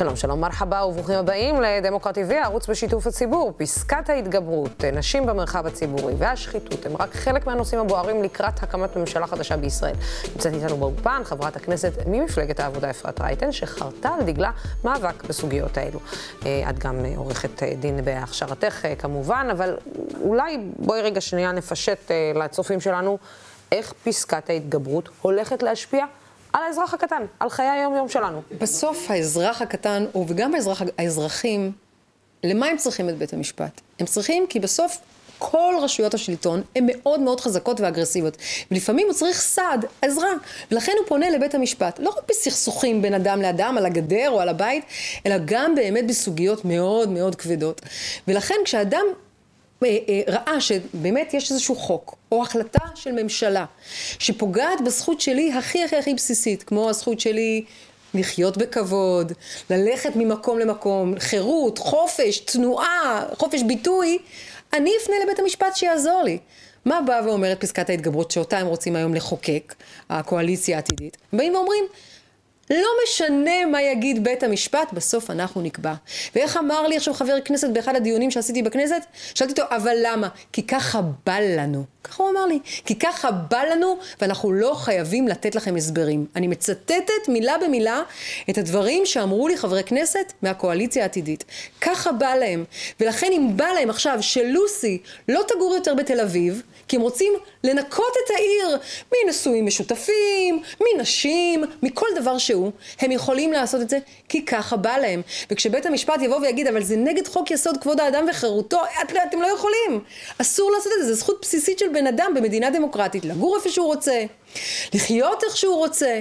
שלום, שלום, מרחבה וברוכים הבאים לדמוקרט TV, הערוץ בשיתוף הציבור. פסקת ההתגברות, נשים במרחב הציבורי והשחיתות הם רק חלק מהנושאים הבוערים לקראת הקמת ממשלה חדשה בישראל. נמצאת איתנו באופן חברת הכנסת ממפלגת העבודה אפרת רייטן, שחרתה על דגלה מאבק בסוגיות האלו. אה, את גם אה, עורכת אה, דין בהכשרתך כמובן, אבל אולי בואי רגע שנייה נפשט לצופים שלנו איך פסקת ההתגברות הולכת להשפיע על האזרח הקטן, על חיי היום-יום שלנו. בסוף האזרח הקטן, וגם האזרח, האזרחים, למה הם צריכים את בית המשפט? הם צריכים כי בסוף כל רשויות השלטון הן מאוד מאוד חזקות ואגרסיביות. ולפעמים הוא צריך סעד, עזרה. ולכן הוא פונה לבית המשפט. לא רק בסכסוכים בין אדם לאדם, על הגדר או על הבית, אלא גם באמת בסוגיות מאוד מאוד כבדות. ולכן כשאדם אה, אה, ראה שבאמת יש איזשהו חוק, או החלטה של ממשלה, שפוגעת בזכות שלי הכי הכי הכי בסיסית, כמו הזכות שלי לחיות בכבוד, ללכת ממקום למקום, חירות, חופש, תנועה, חופש ביטוי, אני אפנה לבית המשפט שיעזור לי. מה באה ואומרת פסקת ההתגברות שאותה הם רוצים היום לחוקק, הקואליציה העתידית? הם באים ואומרים, לא משנה מה יגיד בית המשפט, בסוף אנחנו נקבע. ואיך אמר לי עכשיו חבר כנסת באחד הדיונים שעשיתי בכנסת? שאלתי אותו, אבל למה? כי ככה בא לנו. ככה הוא אמר לי. כי ככה בא לנו, ואנחנו לא חייבים לתת לכם הסברים. אני מצטטת מילה במילה את הדברים שאמרו לי חברי כנסת מהקואליציה העתידית. ככה בא להם. ולכן אם בא להם עכשיו שלוסי לא תגור יותר בתל אביב, כי הם רוצים לנקות את העיר מנשואים משותפים, מנשים, מכל דבר שהוא. הם יכולים לעשות את זה כי ככה בא להם. וכשבית המשפט יבוא ויגיד, אבל זה נגד חוק יסוד כבוד האדם וחירותו, את, אתם לא יכולים. אסור לעשות את זה, זו זכות בסיסית של בן אדם במדינה דמוקרטית, לגור איפה שהוא רוצה, לחיות איך שהוא רוצה.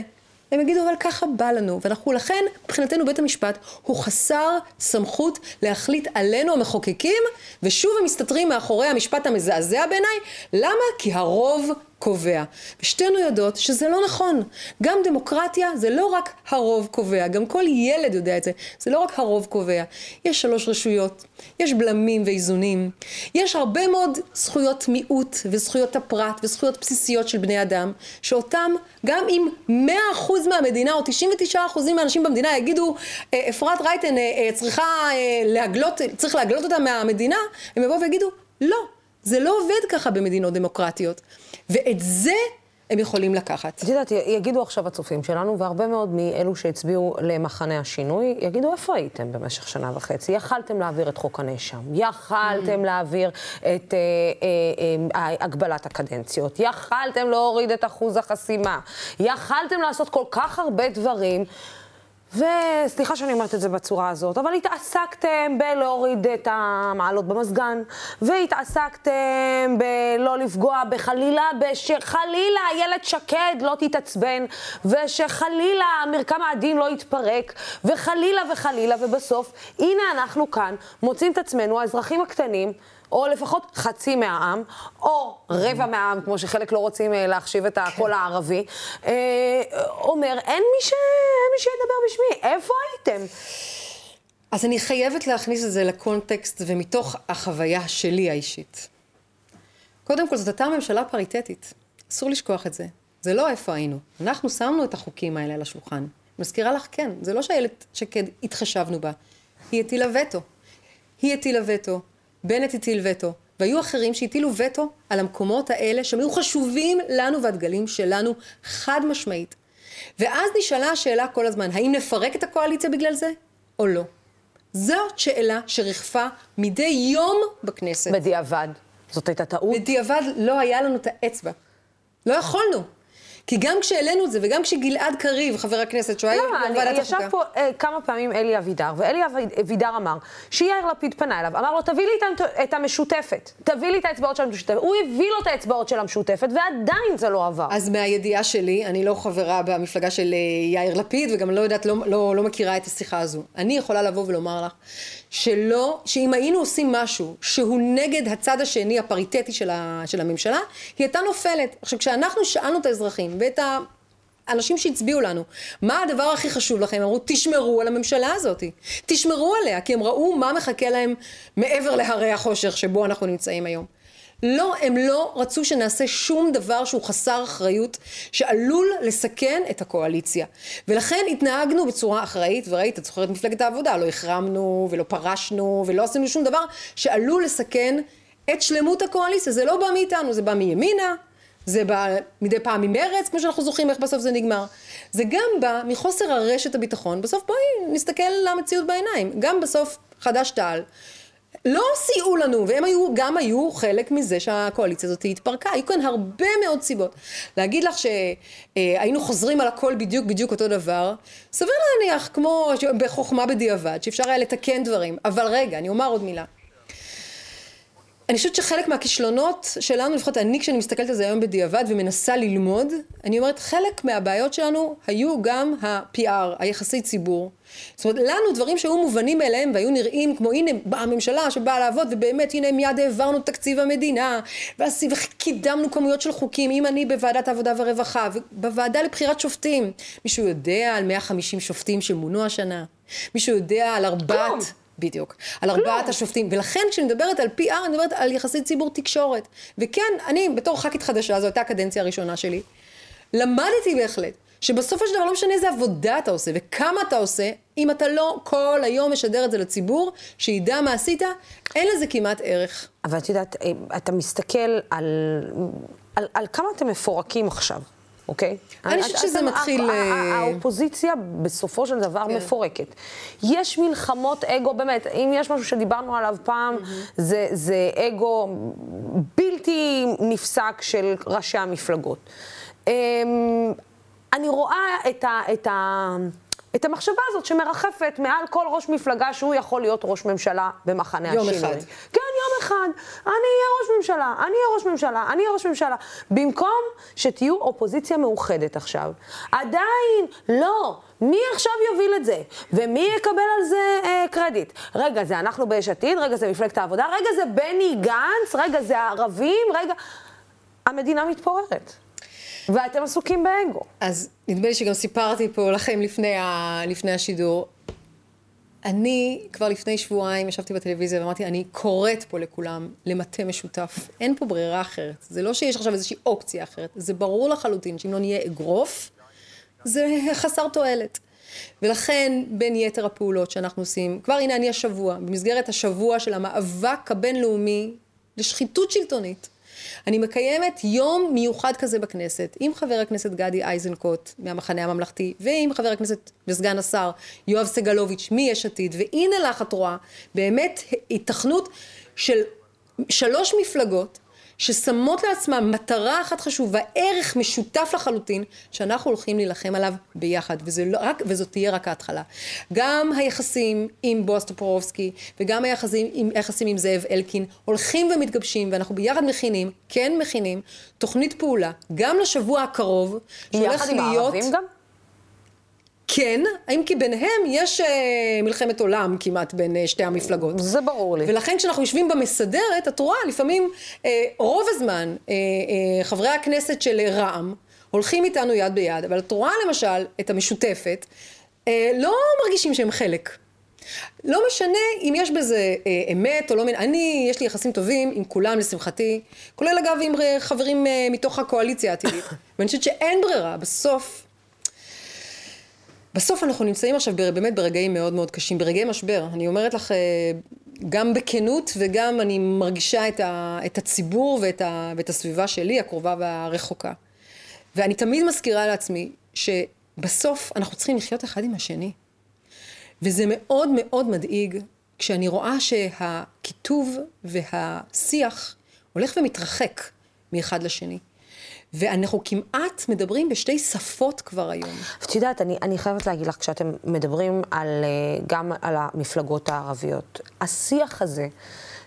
הם יגידו, אבל ככה בא לנו. ואנחנו, לכן, מבחינתנו בית המשפט הוא חסר סמכות להחליט עלינו המחוקקים, ושוב הם מסתתרים מאחורי המשפט המזעזע בעיניי. למה? כי הרוב קובע. ושתינו יודעות שזה לא נכון. גם דמוקרטיה זה לא רק הרוב קובע, גם כל ילד יודע את זה. זה לא רק הרוב קובע. יש שלוש רשויות, יש בלמים ואיזונים, יש הרבה מאוד זכויות מיעוט וזכויות הפרט וזכויות בסיסיות של בני אדם, שאותם גם אם 100% מהמדינה או 99% מהאנשים במדינה יגידו אה, אפרת רייטן אה, אה, צריכה להגלות, צריך להגלות אותה מהמדינה, הם יבואו ויגידו לא. זה לא עובד ככה במדינות דמוקרטיות. ואת זה הם יכולים לקחת. את יודעת, יגידו עכשיו הצופים שלנו, והרבה מאוד מאלו שהצביעו למחנה השינוי, יגידו, איפה הייתם במשך שנה וחצי? יכלתם להעביר את חוק הנאשם, יכלתם mm. להעביר את אה, אה, אה, הגבלת הקדנציות, יכלתם להוריד את אחוז החסימה, יכלתם לעשות כל כך הרבה דברים. וסליחה שאני אומרת את זה בצורה הזאת, אבל התעסקתם בלהוריד את המעלות במזגן, והתעסקתם בלא לפגוע בחלילה, שחלילה איילת שקד לא תתעצבן, ושחלילה מרקם העדין לא יתפרק, וחלילה וחלילה, ובסוף, הנה אנחנו כאן, מוצאים את עצמנו, האזרחים הקטנים, או לפחות חצי מהעם, או רבע מהעם, כמו שחלק לא רוצים אה, להחשיב את הקול הערבי, אה, אומר, אין מי, ש... שידבר בשמי, איפה הייתם? אז אני חייבת להכניס את זה לקונטקסט ומתוך החוויה שלי האישית. קודם כל, זאת הייתה ממשלה פריטטית. אסור לשכוח את זה. זה לא איפה היינו. אנחנו שמנו את החוקים האלה על השולחן. מזכירה לך, כן, זה לא שאיילת שקד התחשבנו בה. היא הטילה וטו. היא הטילה וטו. בנט הטיל וטו, והיו אחרים שהטילו וטו על המקומות האלה שהם היו חשובים לנו והדגלים שלנו חד משמעית. ואז נשאלה השאלה כל הזמן, האם נפרק את הקואליציה בגלל זה או לא? זאת שאלה שריחפה מדי יום בכנסת. בדיעבד. זאת הייתה טעות. בדיעבד לא היה לנו את האצבע. לא יכולנו. כי גם כשהעלינו את זה, וגם כשגלעד קריב, חבר הכנסת, שהוא היה בוועדת החוקה... לא, ישב פה אה, כמה פעמים אלי אבידר, ואלי אבידר אמר, שיאיר לפיד פנה אליו, אמר לו, תביא לי את, את המשותפת, תביא לי את האצבעות של המשותפת. הוא הביא לו את האצבעות של המשותפת, ועדיין זה לא עבר. אז מהידיעה שלי, אני לא חברה במפלגה של אה, יאיר לפיד, וגם לא יודעת, לא, לא, לא מכירה את השיחה הזו. אני יכולה לבוא ולומר לך, שלא, שאם היינו עושים משהו שהוא נגד הצד השני הפריטטי של, ה, של הממשלה, היא הייתה נופלת. עכשיו, כשאנחנו שאלנו את האזרחים ואת האנשים שהצביעו לנו, מה הדבר הכי חשוב לכם? אמרו, תשמרו על הממשלה הזאת. תשמרו עליה, כי הם ראו מה מחכה להם מעבר להרי החושך שבו אנחנו נמצאים היום. לא, הם לא רצו שנעשה שום דבר שהוא חסר אחריות, שעלול לסכן את הקואליציה. ולכן התנהגנו בצורה אחראית, וראית, את זוכרת מפלגת העבודה, לא החרמנו ולא פרשנו ולא עשינו שום דבר שעלול לסכן את שלמות הקואליציה. זה לא בא מאיתנו, זה בא מימינה, זה בא מדי פעם ממרץ, כמו שאנחנו זוכרים איך בסוף זה נגמר. זה גם בא מחוסר הרשת הביטחון, בסוף בואי נסתכל למציאות בעיניים. גם בסוף חד"ש-תע"ל. לא סייעו לנו, והם היו, גם היו חלק מזה שהקואליציה הזאת התפרקה. היו כאן הרבה מאוד סיבות. להגיד לך שהיינו חוזרים על הכל בדיוק בדיוק אותו דבר, סביר להניח, כמו בחוכמה בדיעבד, שאפשר היה לתקן דברים. אבל רגע, אני אומר עוד מילה. אני חושבת שחלק מהכישלונות שלנו, לפחות אני כשאני מסתכלת על זה היום בדיעבד ומנסה ללמוד, אני אומרת חלק מהבעיות שלנו היו גם ה-PR, היחסי ציבור. זאת אומרת, לנו דברים שהיו מובנים מאליהם והיו נראים כמו הנה באה הממשלה שבאה לעבוד ובאמת הנה מיד העברנו תקציב המדינה וקידמנו כמויות של חוקים, אם אני בוועדת העבודה והרווחה ובוועדה לבחירת שופטים, מישהו יודע על 150 שופטים שמונו השנה? מישהו יודע על ארבעת... בדיוק. על ארבעת. השופטים. ולכן כשאני מדברת על PR, אני מדברת על יחסי ציבור תקשורת. וכן, אני בתור ח"כית חדשה, זו הייתה הקדנציה הראשונה שלי, למדתי בהחלט. שבסופו של דבר לא משנה איזה עבודה אתה עושה וכמה אתה עושה, אם אתה לא כל היום משדר את זה לציבור, שידע מה עשית, אין לזה כמעט ערך. אבל את יודעת, אה, אתה מסתכל על, על, על כמה אתם מפורקים עכשיו. אוקיי? אני חושבת שזה מתחיל... אה, האופוזיציה בסופו של דבר כן. מפורקת. יש מלחמות אגו, באמת, אם יש משהו שדיברנו עליו פעם, זה אגו בלתי נפסק של ראשי המפלגות. אמ, אני רואה את ה... את המחשבה הזאת שמרחפת מעל כל ראש מפלגה שהוא יכול להיות ראש ממשלה במחנה יום השינוי. יום אחד. כן, אחד. אני אהיה ראש ממשלה, אני אהיה ראש ממשלה, אני אהיה ראש ממשלה. במקום שתהיו אופוזיציה מאוחדת עכשיו, עדיין לא. מי עכשיו יוביל את זה? ומי יקבל על זה אה, קרדיט? רגע, זה אנחנו ביש עתיד, רגע, זה מפלגת העבודה, רגע, זה בני גנץ, רגע, זה הערבים, רגע... המדינה מתפוררת. ואתם עסוקים באגו. אז נדמה לי שגם סיפרתי פה לכם לפני, ה... לפני השידור. אני כבר לפני שבועיים ישבתי בטלוויזיה ואמרתי, אני קוראת פה לכולם למטה משותף. אין פה ברירה אחרת. זה לא שיש עכשיו איזושהי אופציה אחרת. זה ברור לחלוטין שאם לא נהיה אגרוף, זה חסר תועלת. ולכן בין יתר הפעולות שאנחנו עושים, כבר הנה אני השבוע, במסגרת השבוע של המאבק הבינלאומי לשחיתות שלטונית, אני מקיימת יום מיוחד כזה בכנסת, עם חבר הכנסת גדי איזנקוט מהמחנה הממלכתי, ועם חבר הכנסת וסגן השר יואב סגלוביץ' מיש עתיד, והנה לך את רואה באמת התכנות של שלוש מפלגות ששמות לעצמם מטרה אחת חשובה, ערך משותף לחלוטין, שאנחנו הולכים להילחם עליו ביחד, וזה לא רק, וזאת תהיה רק ההתחלה. גם היחסים עם בועז טופורובסקי, וגם היחסים עם, היחסים עם זאב אלקין, הולכים ומתגבשים, ואנחנו ביחד מכינים, כן מכינים, תוכנית פעולה, גם לשבוע הקרוב, שהולך להיות... יחד עם הערבים גם? כן, האם כי ביניהם יש אה, מלחמת עולם כמעט בין אה, שתי המפלגות. זה ברור לי. ולכן כשאנחנו יושבים במסדרת, את רואה לפעמים, אה, רוב הזמן, אה, אה, חברי הכנסת של רע"מ הולכים איתנו יד ביד, אבל את רואה למשל את המשותפת, אה, לא מרגישים שהם חלק. לא משנה אם יש בזה אה, אמת או לא, אני, יש לי יחסים טובים עם כולם לשמחתי, כולל אגב עם אה, חברים אה, מתוך הקואליציה העתידית. ואני חושבת שאין ברירה, בסוף בסוף אנחנו נמצאים עכשיו באמת ברגעים מאוד מאוד קשים, ברגעי משבר. אני אומרת לך, אה, גם בכנות וגם אני מרגישה את, ה, את הציבור ואת, ה, ואת הסביבה שלי, הקרובה והרחוקה. ואני תמיד מזכירה לעצמי שבסוף אנחנו צריכים לחיות אחד עם השני. וזה מאוד מאוד מדאיג כשאני רואה שהקיטוב והשיח הולך ומתרחק מאחד לשני. ואנחנו כמעט מדברים בשתי שפות כבר היום. את יודעת, אני, אני חייבת להגיד לך, כשאתם מדברים על, אה, גם על המפלגות הערביות, השיח הזה...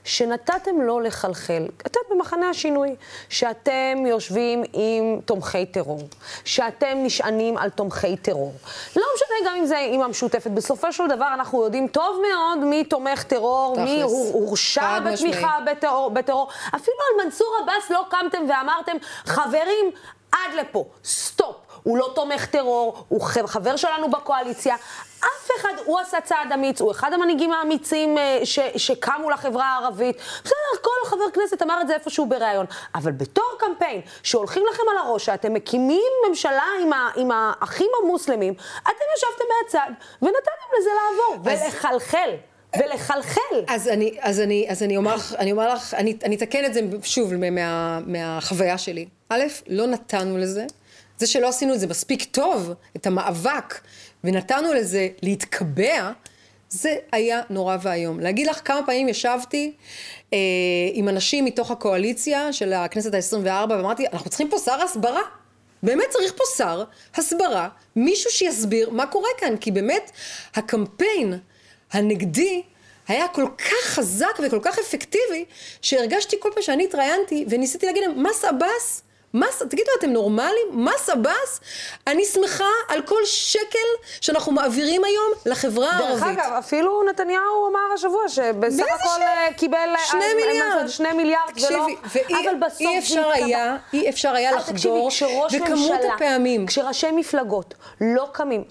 שנתתם לו לחלחל, אתם במחנה השינוי, שאתם יושבים עם תומכי טרור, שאתם נשענים על תומכי טרור. לא משנה גם אם זה עם המשותפת, בסופו של דבר אנחנו יודעים טוב מאוד מי תומך טרור, תכלס. מי הורשע בתמיכה בטרור, בטרור. אפילו על מנסור עבאס לא קמתם ואמרתם, חברים, עד לפה, סטופ. הוא לא תומך טרור, הוא חבר שלנו בקואליציה. אף אחד, הוא עשה צעד אמיץ, הוא אחד המנהיגים האמיצים אה, ש, שקמו לחברה הערבית. בסדר, כל חבר כנסת אמר את זה איפשהו בריאיון. אבל בתור קמפיין שהולכים לכם על הראש, שאתם מקימים ממשלה עם, ה, עם האחים המוסלמים, אתם ישבתם מהצד ונתתם לזה לעבור. ולחלחל. ולחלחל. אז אני, אז אני, אז אני אומר לך, אני אומר לך, אני, אני אתקן את זה שוב מה, מהחוויה שלי. א', לא נתנו לזה. זה שלא עשינו את זה מספיק טוב, את המאבק, ונתנו לזה להתקבע, זה היה נורא ואיום. להגיד לך כמה פעמים ישבתי אה, עם אנשים מתוך הקואליציה של הכנסת ה-24 ואמרתי, אנחנו צריכים פה שר הסברה. באמת צריך פה שר הסברה, מישהו שיסביר מה קורה כאן, כי באמת הקמפיין הנגדי היה כל כך חזק וכל כך אפקטיבי, שהרגשתי כל פעם שאני התראיינתי וניסיתי להגיד להם, מס עבאס מס, תגידו, אתם נורמלים? מס עבאס? אני שמחה על כל שקל שאנחנו מעבירים היום לחברה הערבית. דרך אגב, אפילו נתניהו אמר השבוע שבסך הכל אה, קיבל... אה, שני מיליארד. שני מיליארד, ולא... אבל בסוף... אי אפשר היה, אי אפשר היה לחדור, וכמות הפעמים... כשראשי מפלגות לא קמים...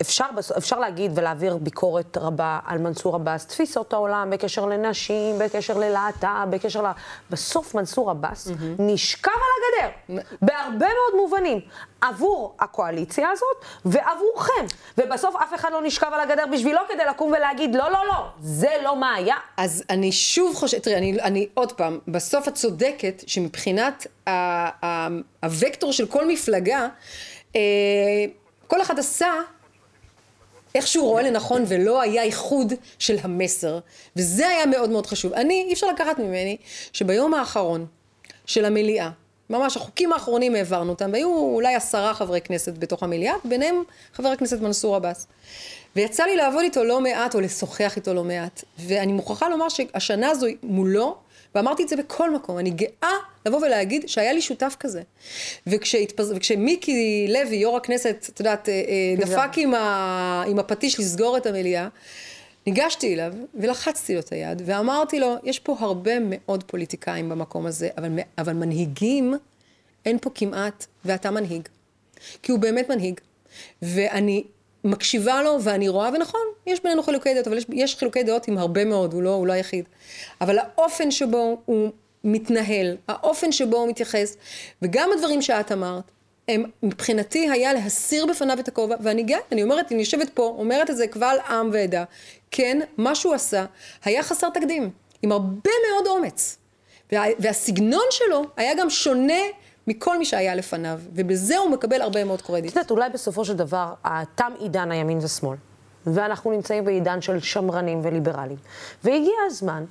אפשר, אפשר להגיד ולהעביר ביקורת רבה על מנסור עבאס, תפיסות העולם בקשר לנשים, בקשר ללהט"ב, בקשר ל... בסוף מנסור עבאס mm-hmm. נשכב על הגדר, בהרבה מאוד מובנים, עבור הקואליציה הזאת ועבורכם. ובסוף אף אחד לא נשכב על הגדר בשבילו כדי לקום ולהגיד, לא, לא, לא, זה לא מה היה. אז אני שוב חושבת, תראי, אני, אני עוד פעם, בסוף את צודקת שמבחינת ה, ה, הוקטור של כל מפלגה, אה, כל אחד עשה איך שהוא רואה לנכון ולא היה איחוד של המסר. וזה היה מאוד מאוד חשוב. אני, אי אפשר לקחת ממני שביום האחרון של המליאה, ממש החוקים האחרונים העברנו אותם, והיו אולי עשרה חברי כנסת בתוך המליאה, ביניהם חבר הכנסת מנסור עבאס. ויצא לי לעבוד איתו לא מעט, או לשוחח איתו לא מעט. ואני מוכרחה לומר שהשנה הזו מולו, ואמרתי את זה בכל מקום, אני גאה לבוא ולהגיד שהיה לי שותף כזה. וכשהתפז... וכשמיקי לוי, יו"ר הכנסת, את יודעת, אה, אה, דפק עם, ה... עם הפטיש לסגור את המליאה, ניגשתי אליו ולחצתי לו את היד ואמרתי לו, יש פה הרבה מאוד פוליטיקאים במקום הזה, אבל, אבל מנהיגים אין פה כמעט, ואתה מנהיג. כי הוא באמת מנהיג. ואני מקשיבה לו ואני רואה, ונכון, יש בינינו חילוקי דעות, אבל יש, יש חילוקי דעות עם הרבה מאוד, הוא לא, הוא לא היחיד. אבל האופן שבו הוא מתנהל, האופן שבו הוא מתייחס, וגם הדברים שאת אמרת, הם מבחינתי היה להסיר בפניו את הכובע, ואני גאה, אני אומרת, אני יושבת פה, אומרת את זה קבל עם ועדה, כן, מה שהוא עשה היה חסר תקדים, עם הרבה מאוד אומץ. וה, והסגנון שלו היה גם שונה מכל מי שהיה לפניו, ובזה הוא מקבל הרבה מאוד קרדיט. את יודעת, אולי בסופו של דבר, תם עידן הימין ושמאל, ואנחנו נמצאים בעידן של שמרנים וליברלים, והגיע הזמן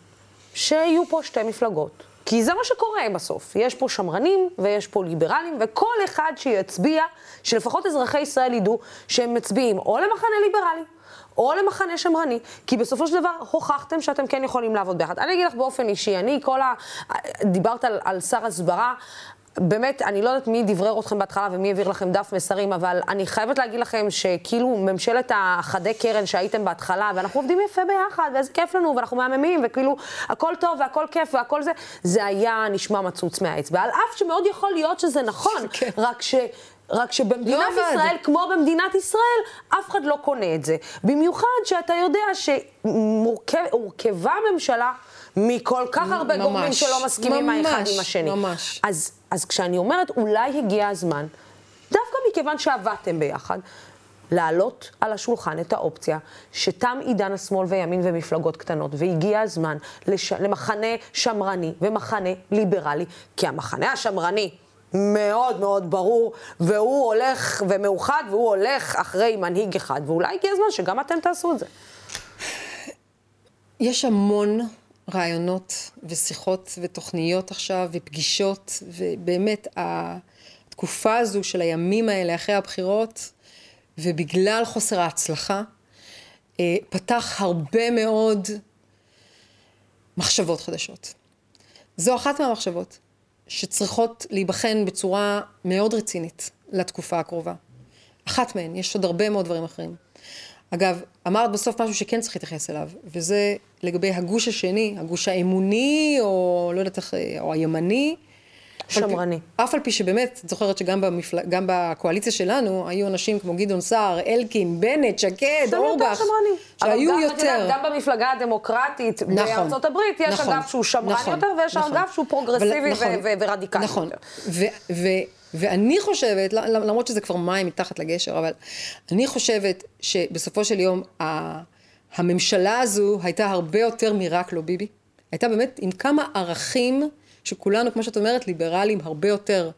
שיהיו פה שתי מפלגות. כי זה מה שקורה בסוף. יש פה שמרנים ויש פה ליברלים, וכל אחד שיצביע, שלפחות אזרחי ישראל ידעו שהם מצביעים או למחנה ליברלי, או למחנה שמרני, כי בסופו של דבר הוכחתם שאתם כן יכולים לעבוד ביחד. אני אגיד לך באופן אישי, אני כל ה... דיברת על, על שר הסברה, באמת, אני לא יודעת מי דברר אתכם בהתחלה ומי העביר לכם דף מסרים, אבל אני חייבת להגיד לכם שכאילו ממשלת החדי קרן שהייתם בהתחלה, ואנחנו עובדים יפה ביחד, ואיזה כיף לנו, ואנחנו מהממים, וכאילו הכל טוב והכל כיף והכל זה, זה היה נשמע מצוץ מהאצבע. על אף שמאוד יכול להיות שזה נכון, כן. רק ש... רק שבמדינת לא ישראל, כמו במדינת ישראל, אף אחד לא קונה את זה. במיוחד שאתה יודע שהורכבה ממשלה מכל כך הרבה ממש, גורמים שלא מסכימים ממש, האחד עם השני. ממש. אז, אז כשאני אומרת, אולי הגיע הזמן, דווקא מכיוון שעבדתם ביחד, להעלות על השולחן את האופציה שתם עידן השמאל וימין ומפלגות קטנות, והגיע הזמן לש... למחנה שמרני ומחנה ליברלי, כי המחנה השמרני מאוד מאוד ברור, והוא הולך ומאוחד, והוא הולך אחרי מנהיג אחד, ואולי הגיע הזמן שגם אתם תעשו את זה. יש המון רעיונות ושיחות ותוכניות עכשיו ופגישות, ובאמת התקופה הזו של הימים האלה אחרי הבחירות, ובגלל חוסר ההצלחה, אה, פתח הרבה מאוד מחשבות חדשות. זו אחת מהמחשבות שצריכות להיבחן בצורה מאוד רצינית לתקופה הקרובה. אחת מהן, יש עוד הרבה מאוד דברים אחרים. אגב, אמרת בסוף משהו שכן צריך להתייחס אליו, וזה לגבי הגוש השני, הגוש האמוני, או לא יודעת איך, או הימני. שמרני. אף על פי שבאמת, את זוכרת שגם במפל... גם בקואליציה שלנו היו אנשים כמו גדעון סער, אלקין, בנט, שקד, אורבך, שהיו יותר. יודעת, גם במפלגה הדמוקרטית נכון, בארצות הברית יש נכון, אגף שהוא שמרן נכון, יותר ויש נכון, אגף שהוא פרוגרסיבי נכון, ו- ו- ורדיקלי נכון. יותר. ו- ו- ואני חושבת, למרות שזה כבר מים מתחת לגשר, אבל אני חושבת שבסופו של יום הממשלה הזו הייתה הרבה יותר מרק לא ביבי. הייתה באמת עם כמה ערכים שכולנו, כמו שאת אומרת, ליברלים הרבה יותר,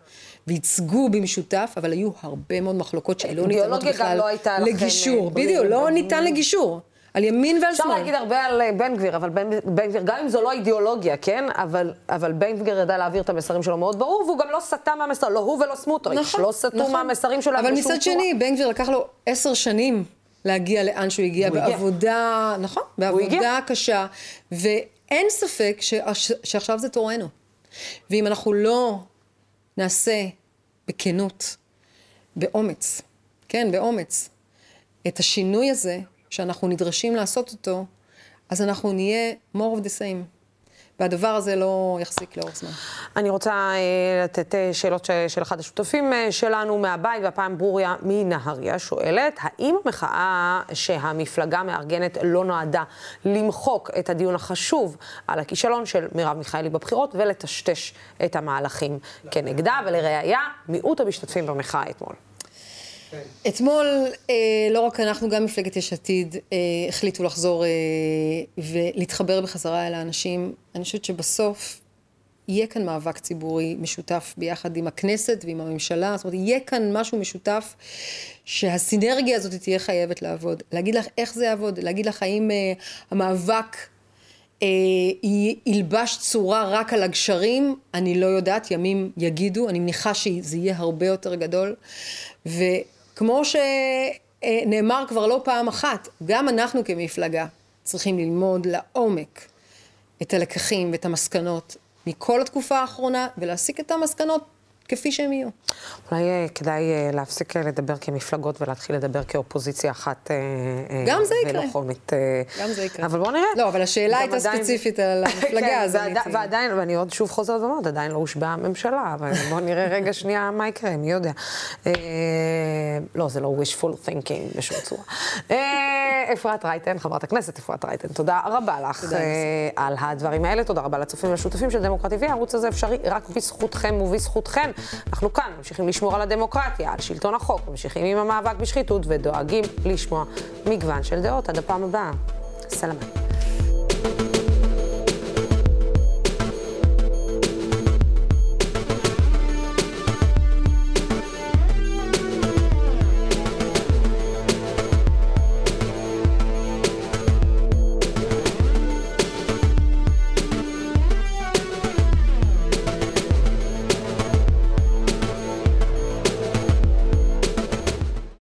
וייצגו במשותף, אבל היו הרבה מאוד מחלוקות שלא ניתנות בכלל לא הייתה לגישור. לכם, בדיוק, לא ניתן לגישור. על ימין ועל שמאל. אפשר להגיד הרבה על אה, בן גביר, אבל בן, בן גביר, גם אם זו לא אידיאולוגיה, כן? אבל, אבל בן גביר ידע להעביר את המסרים שלו מאוד ברור, והוא גם לא סטה מהמסרים, לא הוא ולא סמוטריץ', נכון, לא סטו נכון. מהמסרים שלו אבל מצד שני, בן גביר לקח לו עשר שנים להגיע לאן שהוא הגיע, בעבודה, הגיע. נכון, בעבודה קשה, ואין ספק שעכשיו זה תורנו. ואם אנחנו לא נעשה בכנות, באומץ, כן, באומץ, את השינוי הזה, שאנחנו נדרשים לעשות אותו, אז אנחנו נהיה more of the same. והדבר הזה לא יחזיק לאורך זמן. אני רוצה uh, לתת uh, שאלות של אחד השותפים uh, שלנו מהבית, והפעם ברוריה מנהריה שואלת, האם המחאה שהמפלגה מארגנת לא נועדה למחוק את הדיון החשוב על הכישלון של מרב מיכאלי בבחירות ולטשטש את המהלכים כנגדה, ולראיה, מיעוט המשתתפים במחאה אתמול. כן. אתמול, אה, לא רק אנחנו, גם מפלגת יש עתיד, אה, החליטו לחזור אה, ולהתחבר בחזרה אל האנשים. אני חושבת שבסוף יהיה כאן מאבק ציבורי משותף ביחד עם הכנסת ועם הממשלה. זאת אומרת, יהיה כאן משהו משותף שהסינרגיה הזאת תהיה חייבת לעבוד. להגיד לך איך זה יעבוד, להגיד לך האם אה, המאבק אה, ילבש צורה רק על הגשרים, אני לא יודעת, ימים יגידו, אני מניחה שזה יהיה הרבה יותר גדול. ו... כמו שנאמר כבר לא פעם אחת, גם אנחנו כמפלגה צריכים ללמוד לעומק את הלקחים ואת המסקנות מכל התקופה האחרונה ולהסיק את המסקנות כפי שהם יהיו. אולי אה, כדאי אה, להפסיק אה, לדבר כמפלגות ולהתחיל לדבר כאופוזיציה אחת גם זה יקרה. ולוחמית. גם זה יקרה. אבל בואו נראה. לא, אבל השאלה הייתה עדיין... ספציפית על המפלגה, כן, אז ועד... ועדיין, ואני עוד שוב חוזרת ואומרת, עדיין לא הושבעה הממשלה, אבל בואו נראה רגע שנייה מה יקרה, מי יודע. לא, זה לא wishful thinking בשום צורה. אפרת רייטן, חברת הכנסת אפרת רייטן, תודה רבה לך על הדברים האלה, תודה רבה לצופים ולשותפים של דמוקרטי TV, הערוץ הזה אפשרי רק בזכותכם ובזכותכן. אנחנו כאן ממשיכים לשמור על הדמוקרטיה, על שלטון החוק, ממשיכים עם המאבק בשחיתות ודואגים לשמוע מגוון של דעות. עד הפעם הבאה, סלמה.